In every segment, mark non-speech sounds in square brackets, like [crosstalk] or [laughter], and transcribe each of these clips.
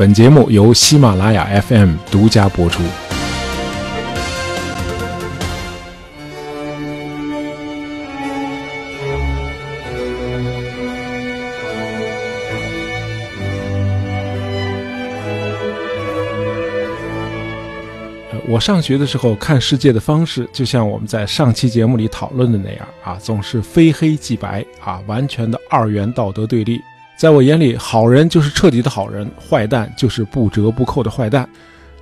本节目由喜马拉雅 FM 独家播出。我上学的时候看世界的方式，就像我们在上期节目里讨论的那样啊，总是非黑即白啊，完全的二元道德对立。在我眼里，好人就是彻底的好人，坏蛋就是不折不扣的坏蛋。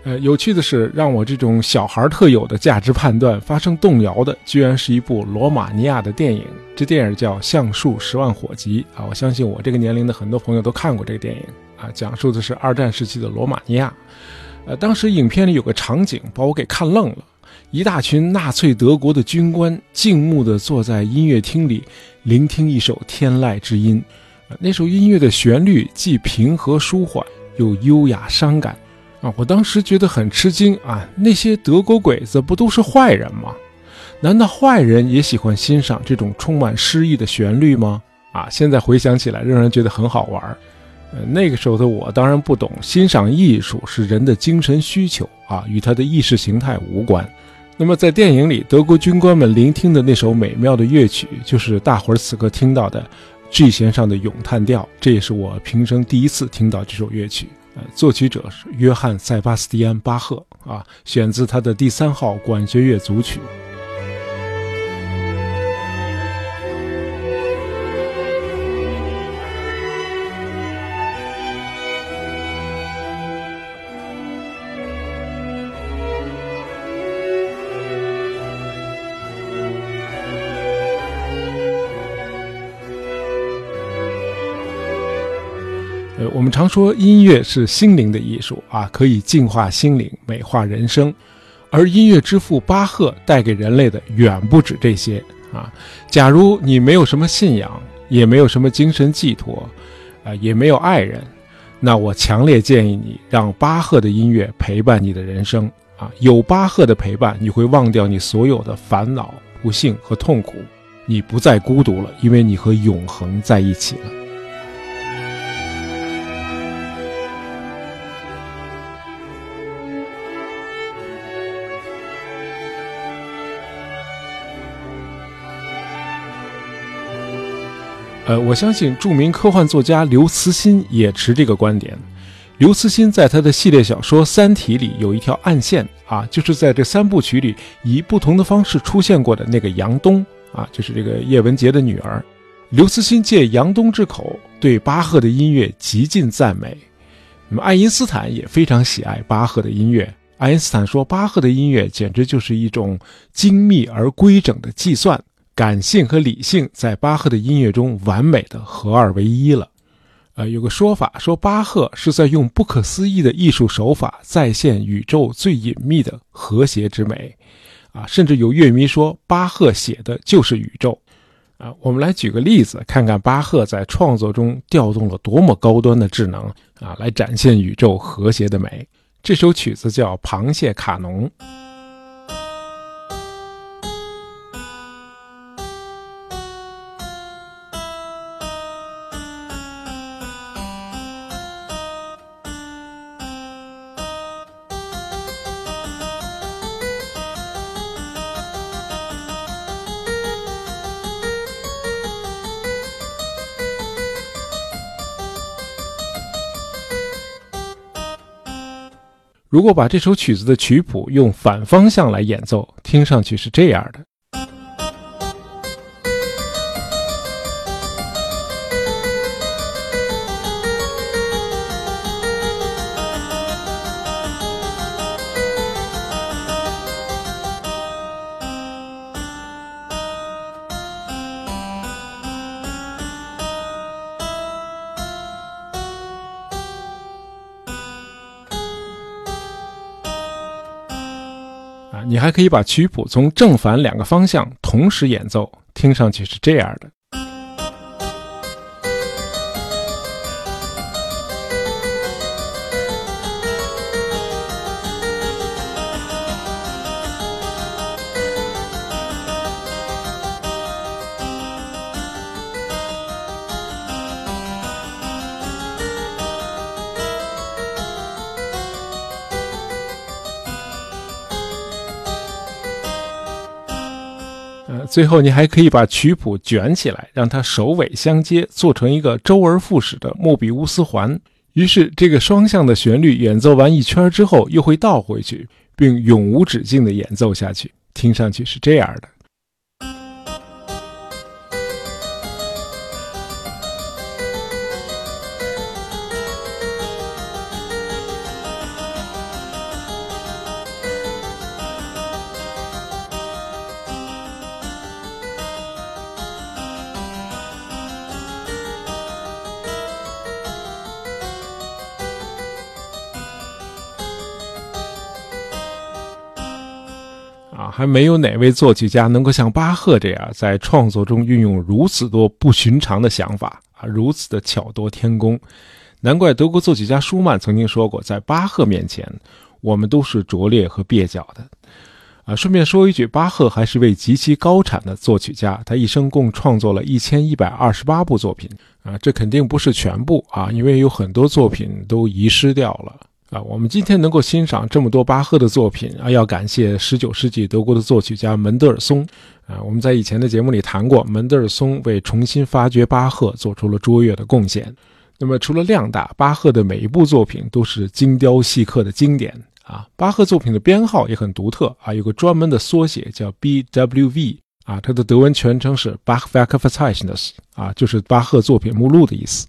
呃，有趣的是，让我这种小孩特有的价值判断发生动摇的，居然是一部罗马尼亚的电影。这电影叫《橡树十万火急》啊，我相信我这个年龄的很多朋友都看过这个电影啊，讲述的是二战时期的罗马尼亚。呃，当时影片里有个场景把我给看愣了，一大群纳粹德国的军官静穆地坐在音乐厅里，聆听一首天籁之音。那首音乐的旋律既平和舒缓，又优雅伤感。啊，我当时觉得很吃惊啊，那些德国鬼子不都是坏人吗？难道坏人也喜欢欣赏这种充满诗意的旋律吗？啊，现在回想起来，仍然觉得很好玩。呃，那个时候的我当然不懂，欣赏艺术是人的精神需求啊，与他的意识形态无关。那么在电影里，德国军官们聆听的那首美妙的乐曲，就是大伙儿此刻听到的 G 弦上的咏叹调。这也是我平生第一次听到这首乐曲。呃，作曲者是约翰·塞巴斯蒂安·巴赫啊，选自他的第三号管弦乐组曲。常说音乐是心灵的艺术啊，可以净化心灵、美化人生。而音乐之父巴赫带给人类的远不止这些啊。假如你没有什么信仰，也没有什么精神寄托，啊，也没有爱人，那我强烈建议你让巴赫的音乐陪伴你的人生啊。有巴赫的陪伴，你会忘掉你所有的烦恼、不幸和痛苦，你不再孤独了，因为你和永恒在一起了。呃，我相信著名科幻作家刘慈欣也持这个观点。刘慈欣在他的系列小说《三体》里有一条暗线啊，就是在这三部曲里以不同的方式出现过的那个杨东啊，就是这个叶文洁的女儿。刘慈欣借杨东之口对巴赫的音乐极尽赞美。那么爱因斯坦也非常喜爱巴赫的音乐。爱因斯坦说，巴赫的音乐简直就是一种精密而规整的计算。感性和理性在巴赫的音乐中完美的合二为一了。呃，有个说法说巴赫是在用不可思议的艺术手法再现宇宙最隐秘的和谐之美。啊，甚至有乐迷说巴赫写的就是宇宙。啊，我们来举个例子，看看巴赫在创作中调动了多么高端的智能啊，来展现宇宙和谐的美。这首曲子叫《螃蟹卡农》。如果把这首曲子的曲谱用反方向来演奏，听上去是这样的。你还可以把曲谱从正反两个方向同时演奏，听上去是这样的。最后你还可以把曲谱卷起来，让它首尾相接，做成一个周而复始的莫比乌斯环。于是，这个双向的旋律演奏完一圈之后，又会倒回去，并永无止境地演奏下去。听上去是这样的。没有哪位作曲家能够像巴赫这样，在创作中运用如此多不寻常的想法啊，如此的巧夺天工。难怪德国作曲家舒曼曾经说过，在巴赫面前，我们都是拙劣和蹩脚的。啊，顺便说一句，巴赫还是位极其高产的作曲家，他一生共创作了一千一百二十八部作品啊，这肯定不是全部啊，因为有很多作品都遗失掉了。啊，我们今天能够欣赏这么多巴赫的作品啊，要感谢十九世纪德国的作曲家门德尔松。啊，我们在以前的节目里谈过，门德尔松为重新发掘巴赫做出了卓越的贡献。那么，除了量大，巴赫的每一部作品都是精雕细刻的经典啊。巴赫作品的编号也很独特啊，有个专门的缩写叫 BWV 啊，它的德文全称是 Bachwerkverzeichnis 啊，就是巴赫作品目录的意思。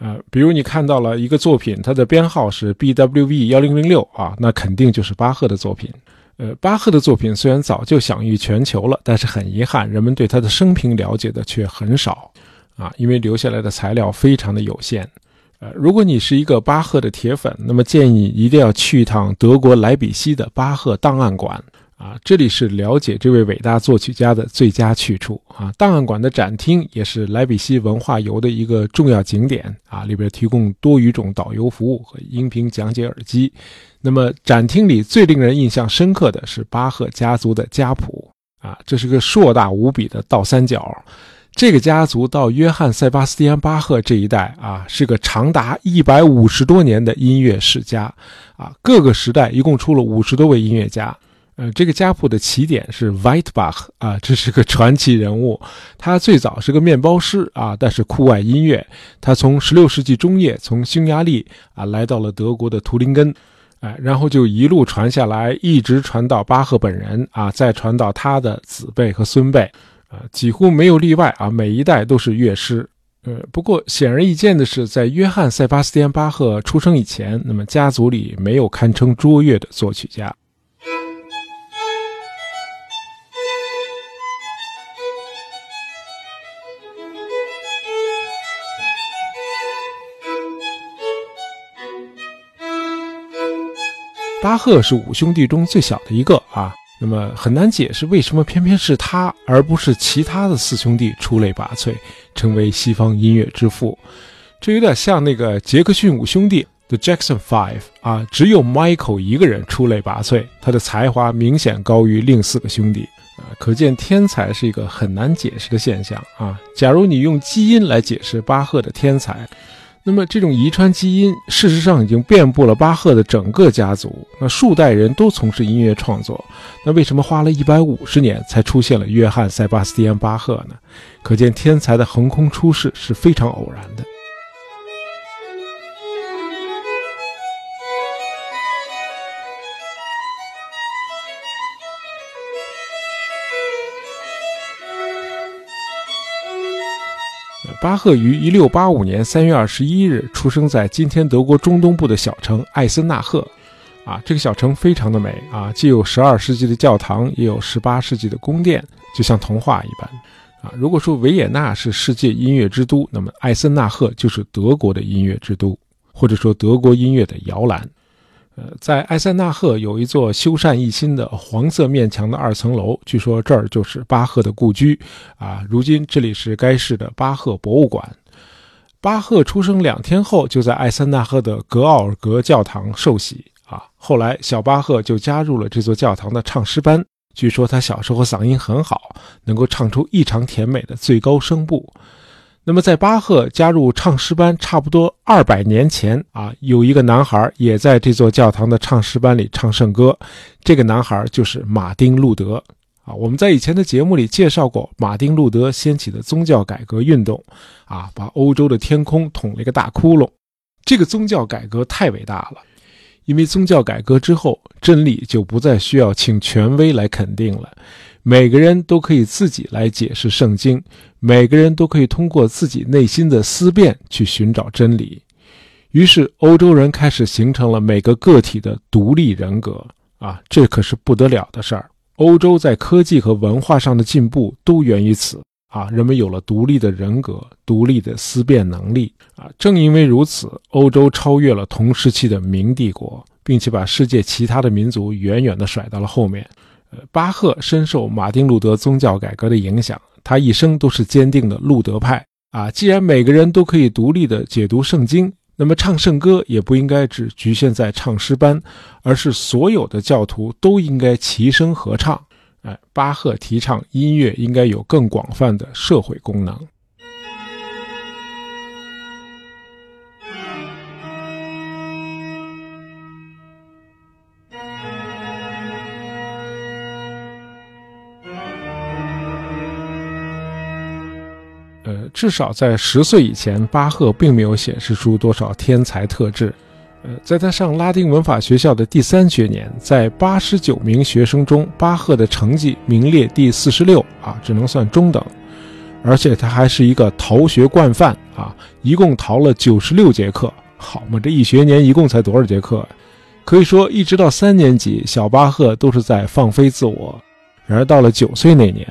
呃，比如你看到了一个作品，它的编号是 BWV 幺零零六啊，那肯定就是巴赫的作品。呃，巴赫的作品虽然早就享誉全球了，但是很遗憾，人们对他的生平了解的却很少啊，因为留下来的材料非常的有限。呃，如果你是一个巴赫的铁粉，那么建议你一定要去一趟德国莱比锡的巴赫档案馆。啊，这里是了解这位伟大作曲家的最佳去处啊！档案馆的展厅也是莱比锡文化游的一个重要景点啊，里边提供多语种导游服务和音频讲解耳机。那么展厅里最令人印象深刻的是巴赫家族的家谱啊，这是个硕大无比的倒三角。这个家族到约翰·塞巴斯蒂安·巴赫这一代啊，是个长达一百五十多年的音乐世家啊，各个时代一共出了五十多位音乐家。呃，这个家谱的起点是 Whitebach 啊，这是个传奇人物。他最早是个面包师啊，但是酷爱音乐。他从16世纪中叶从匈牙利啊来到了德国的图林根，哎，然后就一路传下来，一直传到巴赫本人啊，再传到他的子辈和孙辈，啊，几乎没有例外啊，每一代都是乐师。呃，不过显而易见的是，在约翰·塞巴斯蒂安·巴赫出生以前，那么家族里没有堪称卓越的作曲家。巴赫是五兄弟中最小的一个啊，那么很难解释为什么偏偏是他，而不是其他的四兄弟出类拔萃，成为西方音乐之父。这有点像那个杰克逊五兄弟 The Jackson Five 啊，只有 Michael 一个人出类拔萃，他的才华明显高于另四个兄弟啊，可见天才是一个很难解释的现象啊。假如你用基因来解释巴赫的天才。那么，这种遗传基因事实上已经遍布了巴赫的整个家族，那数代人都从事音乐创作。那为什么花了一百五十年才出现了约翰·塞巴斯蒂安·巴赫呢？可见天才的横空出世是非常偶然的。巴赫于一六八五年三月二十一日出生在今天德国中东部的小城艾森纳赫，啊，这个小城非常的美啊，既有十二世纪的教堂，也有十八世纪的宫殿，就像童话一般，啊，如果说维也纳是世界音乐之都，那么艾森纳赫就是德国的音乐之都，或者说德国音乐的摇篮。呃，在艾塞纳赫有一座修缮一新的黄色面墙的二层楼，据说这儿就是巴赫的故居啊。如今这里是该市的巴赫博物馆。巴赫出生两天后就在艾塞纳赫的格奥尔格教堂受洗啊。后来小巴赫就加入了这座教堂的唱诗班。据说他小时候嗓音很好，能够唱出异常甜美的最高声部。那么，在巴赫加入唱诗班差不多二百年前啊，有一个男孩也在这座教堂的唱诗班里唱圣歌。这个男孩就是马丁·路德啊，我们在以前的节目里介绍过，马丁·路德掀起的宗教改革运动，啊，把欧洲的天空捅了一个大窟窿。这个宗教改革太伟大了，因为宗教改革之后，真理就不再需要请权威来肯定了，每个人都可以自己来解释圣经，每个人都可以通过自己内心的思辨去寻找真理。于是，欧洲人开始形成了每个个体的独立人格，啊，这可是不得了的事儿。欧洲在科技和文化上的进步都源于此啊！人们有了独立的人格、独立的思辨能力啊！正因为如此，欧洲超越了同时期的明帝国，并且把世界其他的民族远远地甩到了后面。呃，巴赫深受马丁·路德宗教改革的影响，他一生都是坚定的路德派啊！既然每个人都可以独立地解读圣经。那么唱圣歌也不应该只局限在唱诗班，而是所有的教徒都应该齐声合唱。哎，巴赫提倡音乐应该有更广泛的社会功能。至少在十岁以前，巴赫并没有显示出多少天才特质。呃，在他上拉丁文法学校的第三学年，在八十九名学生中，巴赫的成绩名列第四十六啊，只能算中等。而且他还是一个逃学惯犯啊，一共逃了九十六节课。好嘛，这一学年一共才多少节课？可以说，一直到三年级，小巴赫都是在放飞自我。然而到了九岁那年，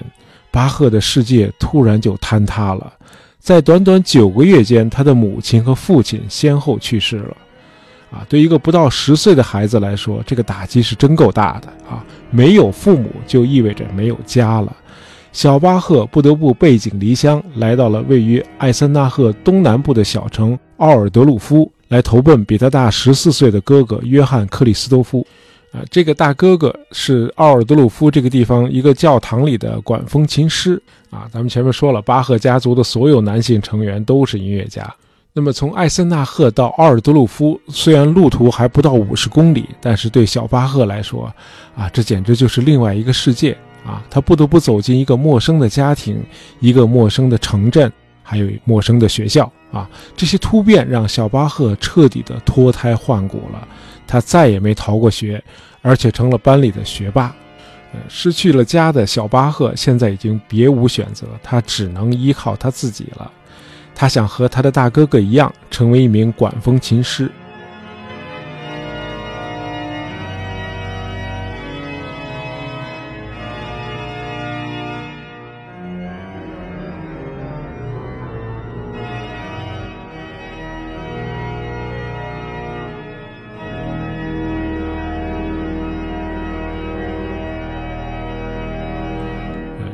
巴赫的世界突然就坍塌了。在短短九个月间，他的母亲和父亲先后去世了，啊，对一个不到十岁的孩子来说，这个打击是真够大的啊！没有父母就意味着没有家了，小巴赫不得不背井离乡，来到了位于艾森纳赫东南部的小城奥尔德鲁夫，来投奔比他大十四岁的哥哥约翰克里斯多夫。啊，这个大哥哥是奥尔德鲁夫这个地方一个教堂里的管风琴师啊。咱们前面说了，巴赫家族的所有男性成员都是音乐家。那么从艾森纳赫到奥尔德鲁夫，虽然路途还不到五十公里，但是对小巴赫来说，啊，这简直就是另外一个世界啊！他不得不走进一个陌生的家庭，一个陌生的城镇，还有陌生的学校啊。这些突变让小巴赫彻底的脱胎换骨了。他再也没逃过学，而且成了班里的学霸。呃，失去了家的小巴赫现在已经别无选择，他只能依靠他自己了。他想和他的大哥哥一样，成为一名管风琴师。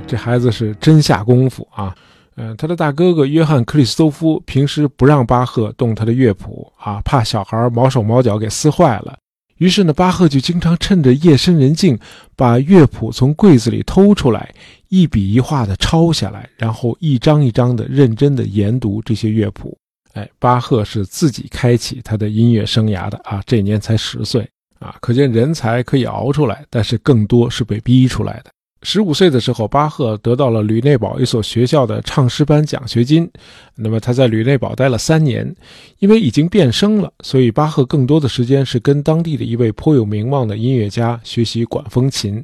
这孩子是真下功夫啊！嗯，他的大哥哥约翰·克里斯多夫平时不让巴赫动他的乐谱啊，怕小孩毛手毛脚给撕坏了。于是呢，巴赫就经常趁着夜深人静，把乐谱从柜子里偷出来，一笔一画的抄下来，然后一张一张的认真的研读这些乐谱。哎，巴赫是自己开启他的音乐生涯的啊，这年才十岁啊，可见人才可以熬出来，但是更多是被逼出来的。十五岁的时候，巴赫得到了吕内堡一所学校的唱诗班奖学金。那么他在吕内堡待了三年，因为已经变声了，所以巴赫更多的时间是跟当地的一位颇有名望的音乐家学习管风琴。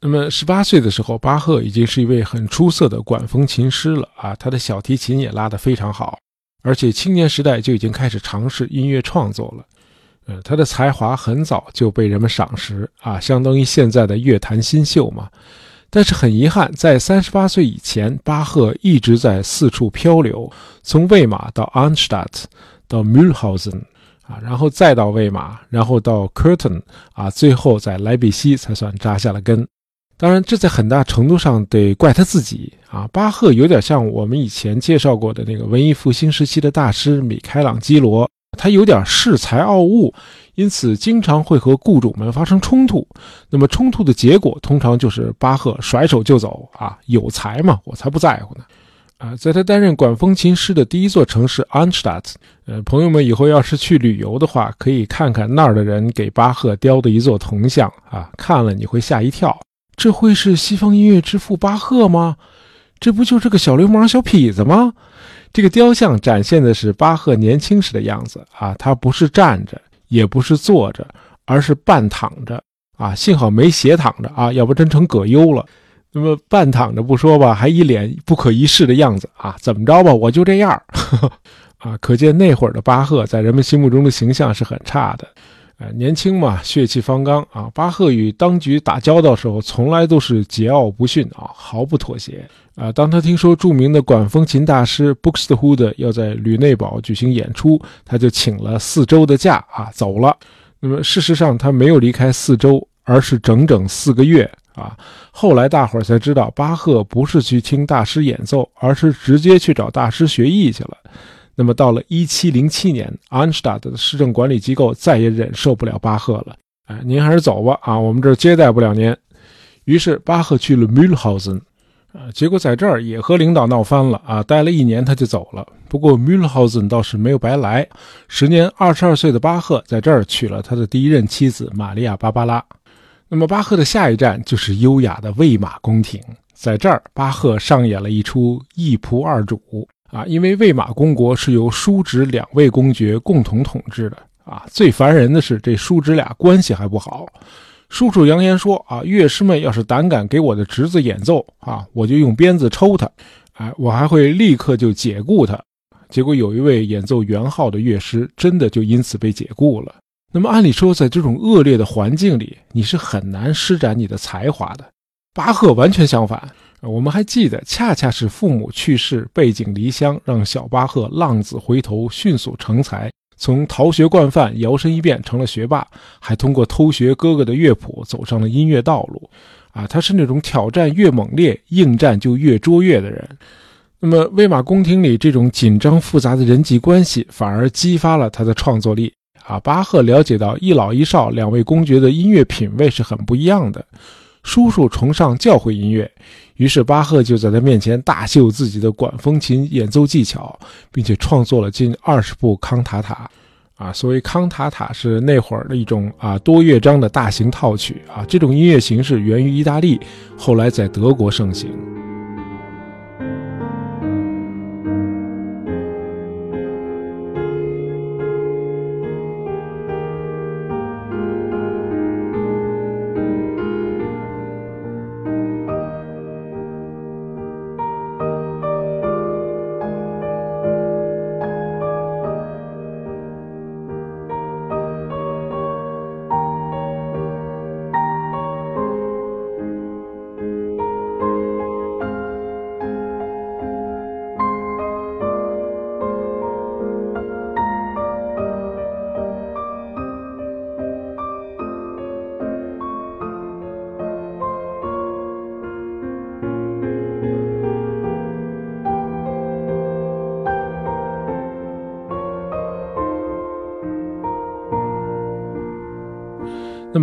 那么十八岁的时候，巴赫已经是一位很出色的管风琴师了啊，他的小提琴也拉得非常好，而且青年时代就已经开始尝试音乐创作了。呃，他的才华很早就被人们赏识啊，相当于现在的乐坛新秀嘛。但是很遗憾，在三十八岁以前，巴赫一直在四处漂流，从魏玛到 Anstadt，到 Mühlhausen，啊，然后再到魏玛，然后到 Curtin，啊，最后在莱比锡才算扎下了根。当然，这在很大程度上得怪他自己啊。巴赫有点像我们以前介绍过的那个文艺复兴时期的大师米开朗基罗，他有点恃才傲物。因此，经常会和雇主们发生冲突。那么，冲突的结果通常就是巴赫甩手就走啊！有才嘛，我才不在乎呢！啊，在他担任管风琴师的第一座城市 Arnstadt，呃，朋友们以后要是去旅游的话，可以看看那儿的人给巴赫雕的一座铜像啊，看了你会吓一跳。这会是西方音乐之父巴赫吗？这不就是个小流氓、小痞子吗？这个雕像展现的是巴赫年轻时的样子啊，他不是站着，也不是坐着，而是半躺着啊。幸好没斜躺着啊，要不真成葛优了。那么半躺着不说吧，还一脸不可一世的样子啊！怎么着吧，我就这样 [laughs] 啊！可见那会儿的巴赫在人们心目中的形象是很差的。呃，年轻嘛，血气方刚啊。巴赫与当局打交道时候，从来都是桀骜不驯啊，毫不妥协啊。当他听说著名的管风琴大师 Buxtehude 要在吕内堡举行演出，他就请了四周的假啊，走了。那么事实上，他没有离开四周，而是整整四个月。啊，后来大伙儿才知道，巴赫不是去听大师演奏，而是直接去找大师学艺去了。那么到了1707年，安斯塔的市政管理机构再也忍受不了巴赫了，哎，您还是走吧，啊，我们这儿接待不了您。于是巴赫去了 Mühlhausen，啊，结果在这儿也和领导闹翻了，啊，待了一年他就走了。不过 Mühlhausen 倒是没有白来，时年二十二岁的巴赫在这儿娶了他的第一任妻子玛利亚·芭芭拉。那么巴赫的下一站就是优雅的魏玛宫廷，在这儿，巴赫上演了一出一仆二主啊，因为魏玛公国是由叔侄两位公爵共同统治的啊。最烦人的是，这叔侄俩关系还不好。叔叔扬言说啊，乐师们要是胆敢给我的侄子演奏啊，我就用鞭子抽他，哎，我还会立刻就解雇他。结果有一位演奏圆号的乐师，真的就因此被解雇了。那么按理说，在这种恶劣的环境里，你是很难施展你的才华的。巴赫完全相反，我们还记得，恰恰是父母去世、背井离乡，让小巴赫浪子回头，迅速成才，从逃学惯犯摇身一变成了学霸，还通过偷学哥哥的乐谱走上了音乐道路。啊，他是那种挑战越猛烈，应战就越卓越的人。那么，魏玛宫廷里这种紧张复杂的人际关系，反而激发了他的创作力。啊，巴赫了解到一老一少两位公爵的音乐品味是很不一样的。叔叔崇尚教会音乐，于是巴赫就在他面前大秀自己的管风琴演奏技巧，并且创作了近二十部康塔塔。啊，所谓康塔塔是那会儿的一种啊多乐章的大型套曲啊，这种音乐形式源于意大利，后来在德国盛行。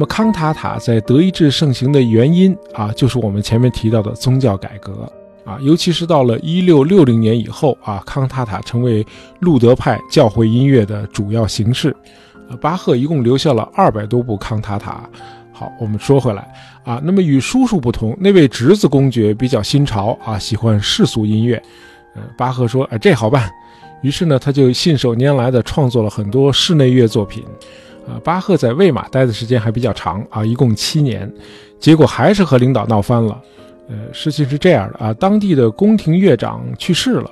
康塔塔在德意志盛行的原因啊，就是我们前面提到的宗教改革啊，尤其是到了一六六零年以后啊，康塔塔成为路德派教会音乐的主要形式。巴赫一共留下了二百多部康塔塔。好，我们说回来啊，那么与叔叔不同，那位侄子公爵比较新潮啊，喜欢世俗音乐。呃，巴赫说，哎，这好办。于是呢，他就信手拈来的创作了很多室内乐作品。啊，巴赫在魏玛待的时间还比较长啊，一共七年，结果还是和领导闹翻了。呃，事情是这样的啊，当地的宫廷乐长去世了，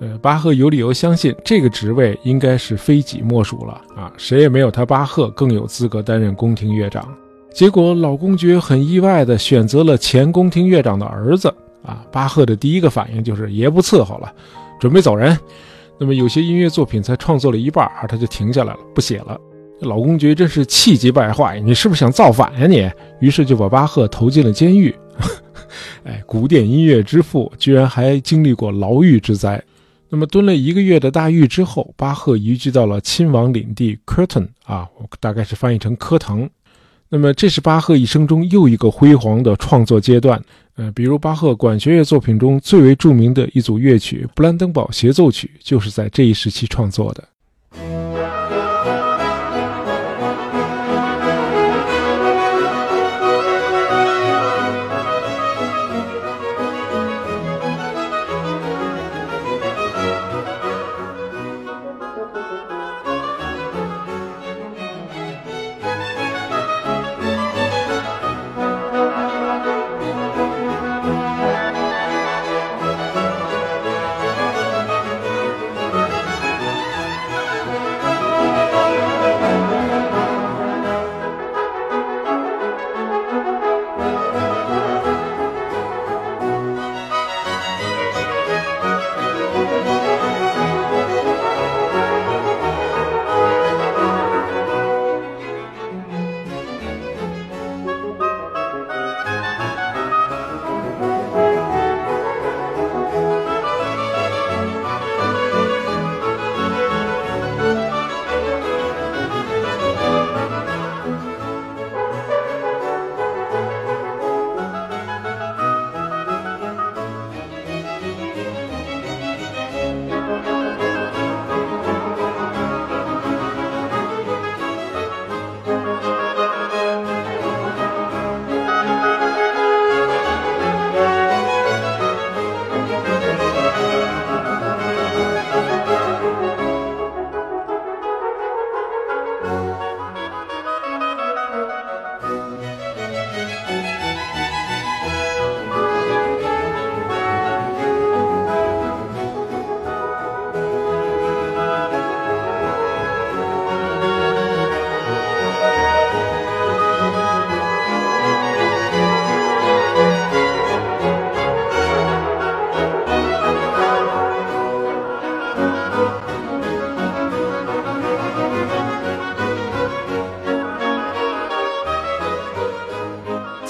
呃，巴赫有理由相信这个职位应该是非己莫属了啊，谁也没有他巴赫更有资格担任宫廷乐长。结果老公爵很意外地选择了前宫廷乐长的儿子啊，巴赫的第一个反应就是爷不伺候了，准备走人。那么有些音乐作品才创作了一半啊，他就停下来了，不写了。老公爵真是气急败坏，你是不是想造反呀？你于是就把巴赫投进了监狱。[laughs] 哎，古典音乐之父居然还经历过牢狱之灾。那么蹲了一个月的大狱之后，巴赫移居到了亲王领地科滕啊，我大概是翻译成科滕。那么这是巴赫一生中又一个辉煌的创作阶段。呃，比如巴赫管弦乐作品中最为著名的一组乐曲《布兰登堡协奏曲》，就是在这一时期创作的。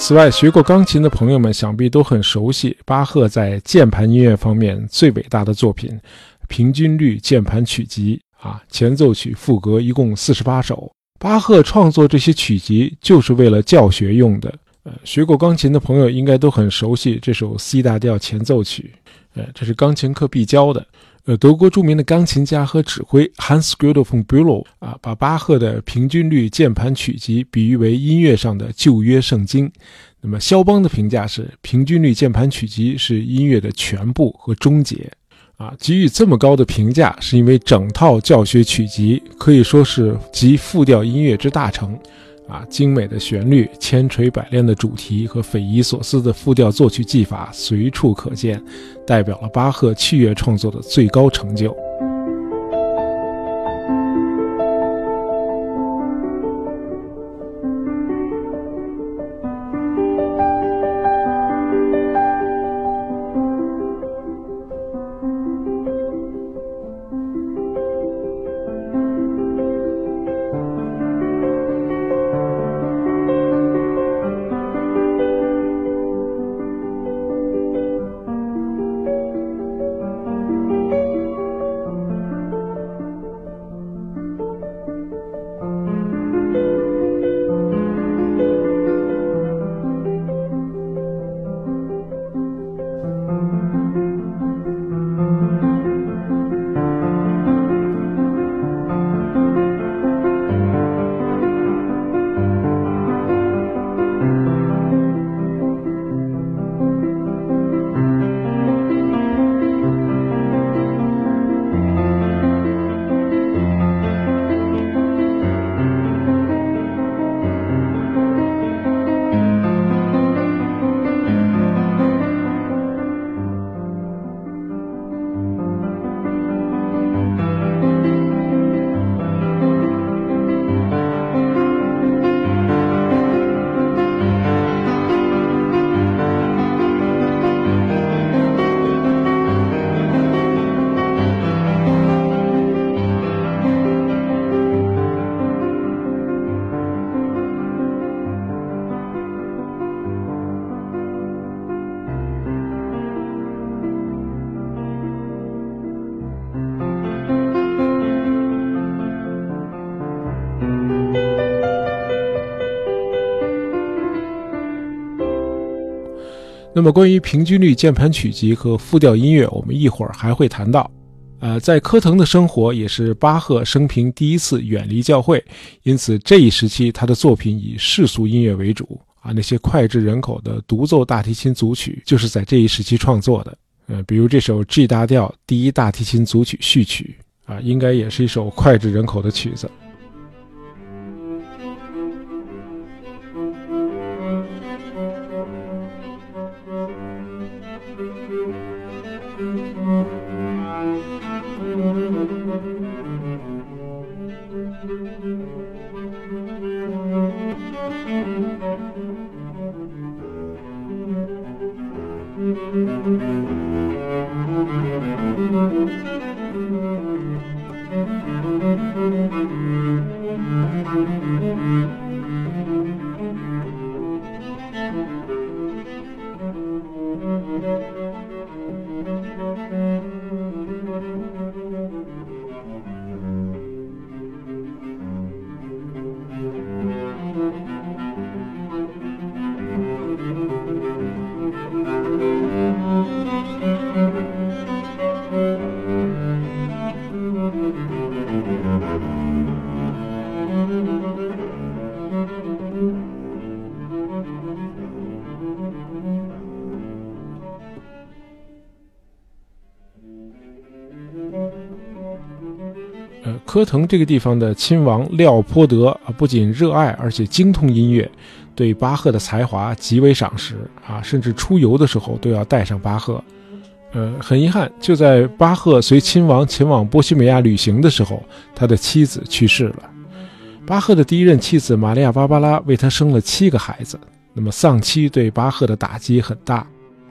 此外，学过钢琴的朋友们想必都很熟悉巴赫在键盘音乐方面最伟大的作品《平均律键盘曲集》啊，前奏曲、副歌一共四十八首。巴赫创作这些曲集就是为了教学用的。呃，学过钢琴的朋友应该都很熟悉这首 C 大调前奏曲。呃，这是钢琴课必教的。呃，德国著名的钢琴家和指挥 Hans Gustav von Bülow 啊，把巴赫的平均律键盘曲集比喻为音乐上的旧约圣经。那么，肖邦的评价是，平均律键盘曲集是音乐的全部和终结。啊，给予这么高的评价，是因为整套教学曲集可以说是集复调音乐之大成。啊，精美的旋律、千锤百炼的主题和匪夷所思的复调作曲技法随处可见，代表了巴赫器乐创作的最高成就。那么，关于平均律键盘曲集和复调音乐，我们一会儿还会谈到。呃，在科腾的生活也是巴赫生平第一次远离教会，因此这一时期他的作品以世俗音乐为主啊。那些脍炙人口的独奏大提琴组曲就是在这一时期创作的。呃，比如这首 G 大调第一大提琴组曲序曲啊，应该也是一首脍炙人口的曲子。科腾这个地方的亲王廖波德啊，不仅热爱，而且精通音乐，对巴赫的才华极为赏识啊，甚至出游的时候都要带上巴赫。呃，很遗憾，就在巴赫随亲王前往波西米亚旅行的时候，他的妻子去世了。巴赫的第一任妻子玛利亚·芭芭拉为他生了七个孩子，那么丧妻对巴赫的打击很大。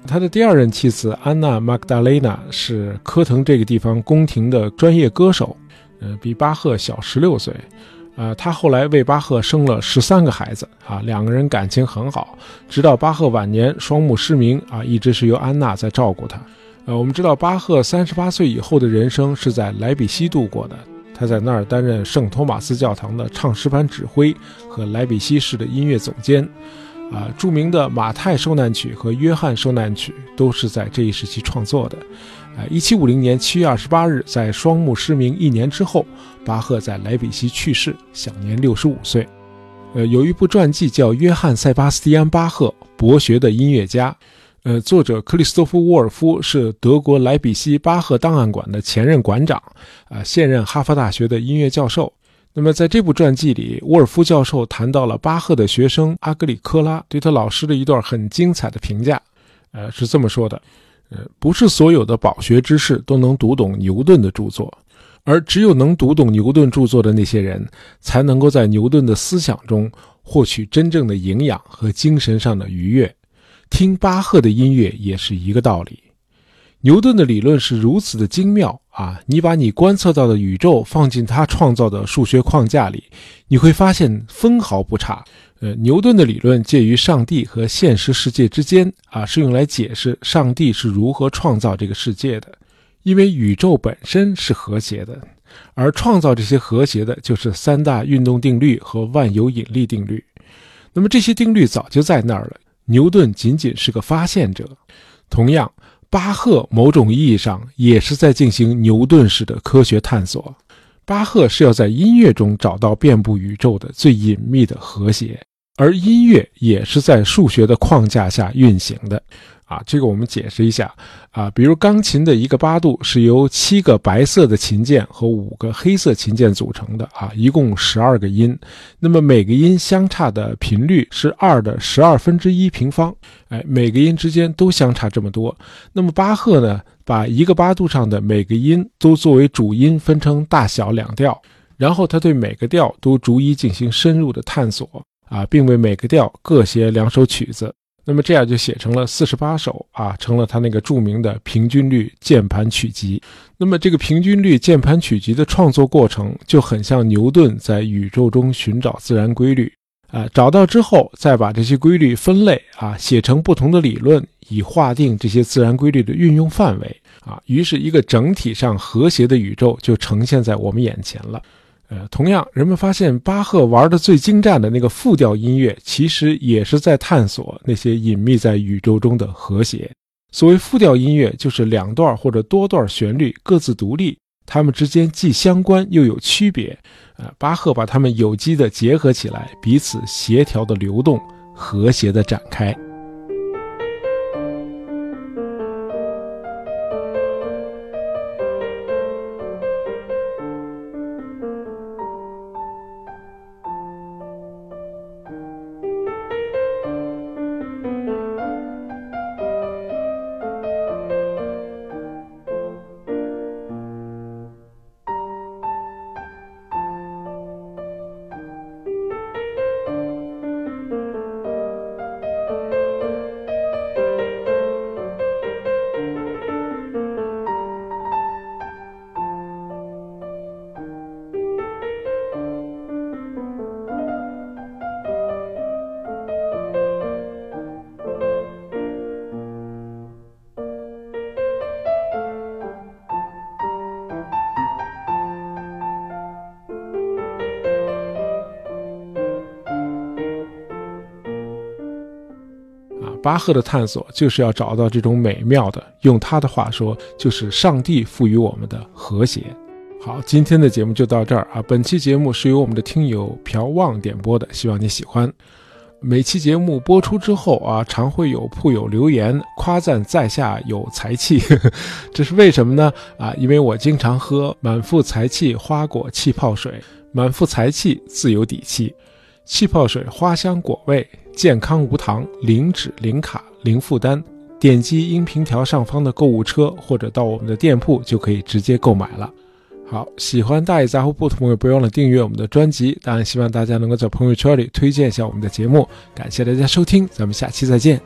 他的第二任妻子安娜·玛格达雷娜是科腾这个地方宫廷的专业歌手。呃，比巴赫小十六岁，呃，他后来为巴赫生了十三个孩子啊，两个人感情很好，直到巴赫晚年双目失明啊，一直是由安娜在照顾他。呃，我们知道巴赫三十八岁以后的人生是在莱比锡度过的，他在那儿担任圣托马斯教堂的唱诗班指挥和莱比锡市的音乐总监。啊，著名的《马太受难曲》和《约翰受难曲》都是在这一时期创作的。啊，一七五零年七月二十八日，在双目失明一年之后，巴赫在莱比锡去世，享年六十五岁。呃，有一部传记叫《约翰·塞巴斯蒂安·巴赫：博学的音乐家》。呃，作者克里斯托夫·沃尔夫是德国莱比锡巴赫档案馆的前任馆长，啊，现任哈佛大学的音乐教授。那么，在这部传记里，沃尔夫教授谈到了巴赫的学生阿格里科拉对他老师的一段很精彩的评价。呃，是这么说的：，呃，不是所有的饱学之士都能读懂牛顿的著作，而只有能读懂牛顿著作的那些人，才能够在牛顿的思想中获取真正的营养和精神上的愉悦。听巴赫的音乐也是一个道理。牛顿的理论是如此的精妙啊！你把你观测到的宇宙放进他创造的数学框架里，你会发现分毫不差。呃，牛顿的理论介于上帝和现实世界之间啊，是用来解释上帝是如何创造这个世界的。因为宇宙本身是和谐的，而创造这些和谐的就是三大运动定律和万有引力定律。那么这些定律早就在那儿了，牛顿仅仅是个发现者。同样。巴赫某种意义上也是在进行牛顿式的科学探索。巴赫是要在音乐中找到遍布宇宙的最隐秘的和谐，而音乐也是在数学的框架下运行的。啊，这个我们解释一下。啊，比如钢琴的一个八度是由七个白色的琴键和五个黑色琴键组成的。啊，一共十二个音，那么每个音相差的频率是二的十二分之一平方，哎，每个音之间都相差这么多。那么巴赫呢，把一个八度上的每个音都作为主音分成大小两调，然后他对每个调都逐一进行深入的探索。啊，并为每个调各写两首曲子。那么这样就写成了四十八首啊，成了他那个著名的平均律键盘曲集。那么这个平均律键盘曲集的创作过程就很像牛顿在宇宙中寻找自然规律啊，找到之后再把这些规律分类啊，写成不同的理论，以划定这些自然规律的运用范围啊，于是一个整体上和谐的宇宙就呈现在我们眼前了。呃，同样，人们发现巴赫玩的最精湛的那个复调音乐，其实也是在探索那些隐秘在宇宙中的和谐。所谓复调音乐，就是两段或者多段旋律各自独立，它们之间既相关又有区别。呃，巴赫把它们有机的结合起来，彼此协调的流动，和谐的展开。巴赫的探索就是要找到这种美妙的，用他的话说，就是上帝赋予我们的和谐。好，今天的节目就到这儿啊。本期节目是由我们的听友朴旺点播的，希望你喜欢。每期节目播出之后啊，常会有铺友留言夸赞在下有才气，[laughs] 这是为什么呢？啊，因为我经常喝满腹才气花果气泡水，满腹才气自有底气。气泡水花香果味，健康无糖，零脂零卡零负担。点击音频条上方的购物车，或者到我们的店铺就可以直接购买了。好，喜欢大爷杂货铺的朋友，不要忘了订阅我们的专辑。当然，希望大家能够在朋友圈里推荐一下我们的节目。感谢大家收听，咱们下期再见。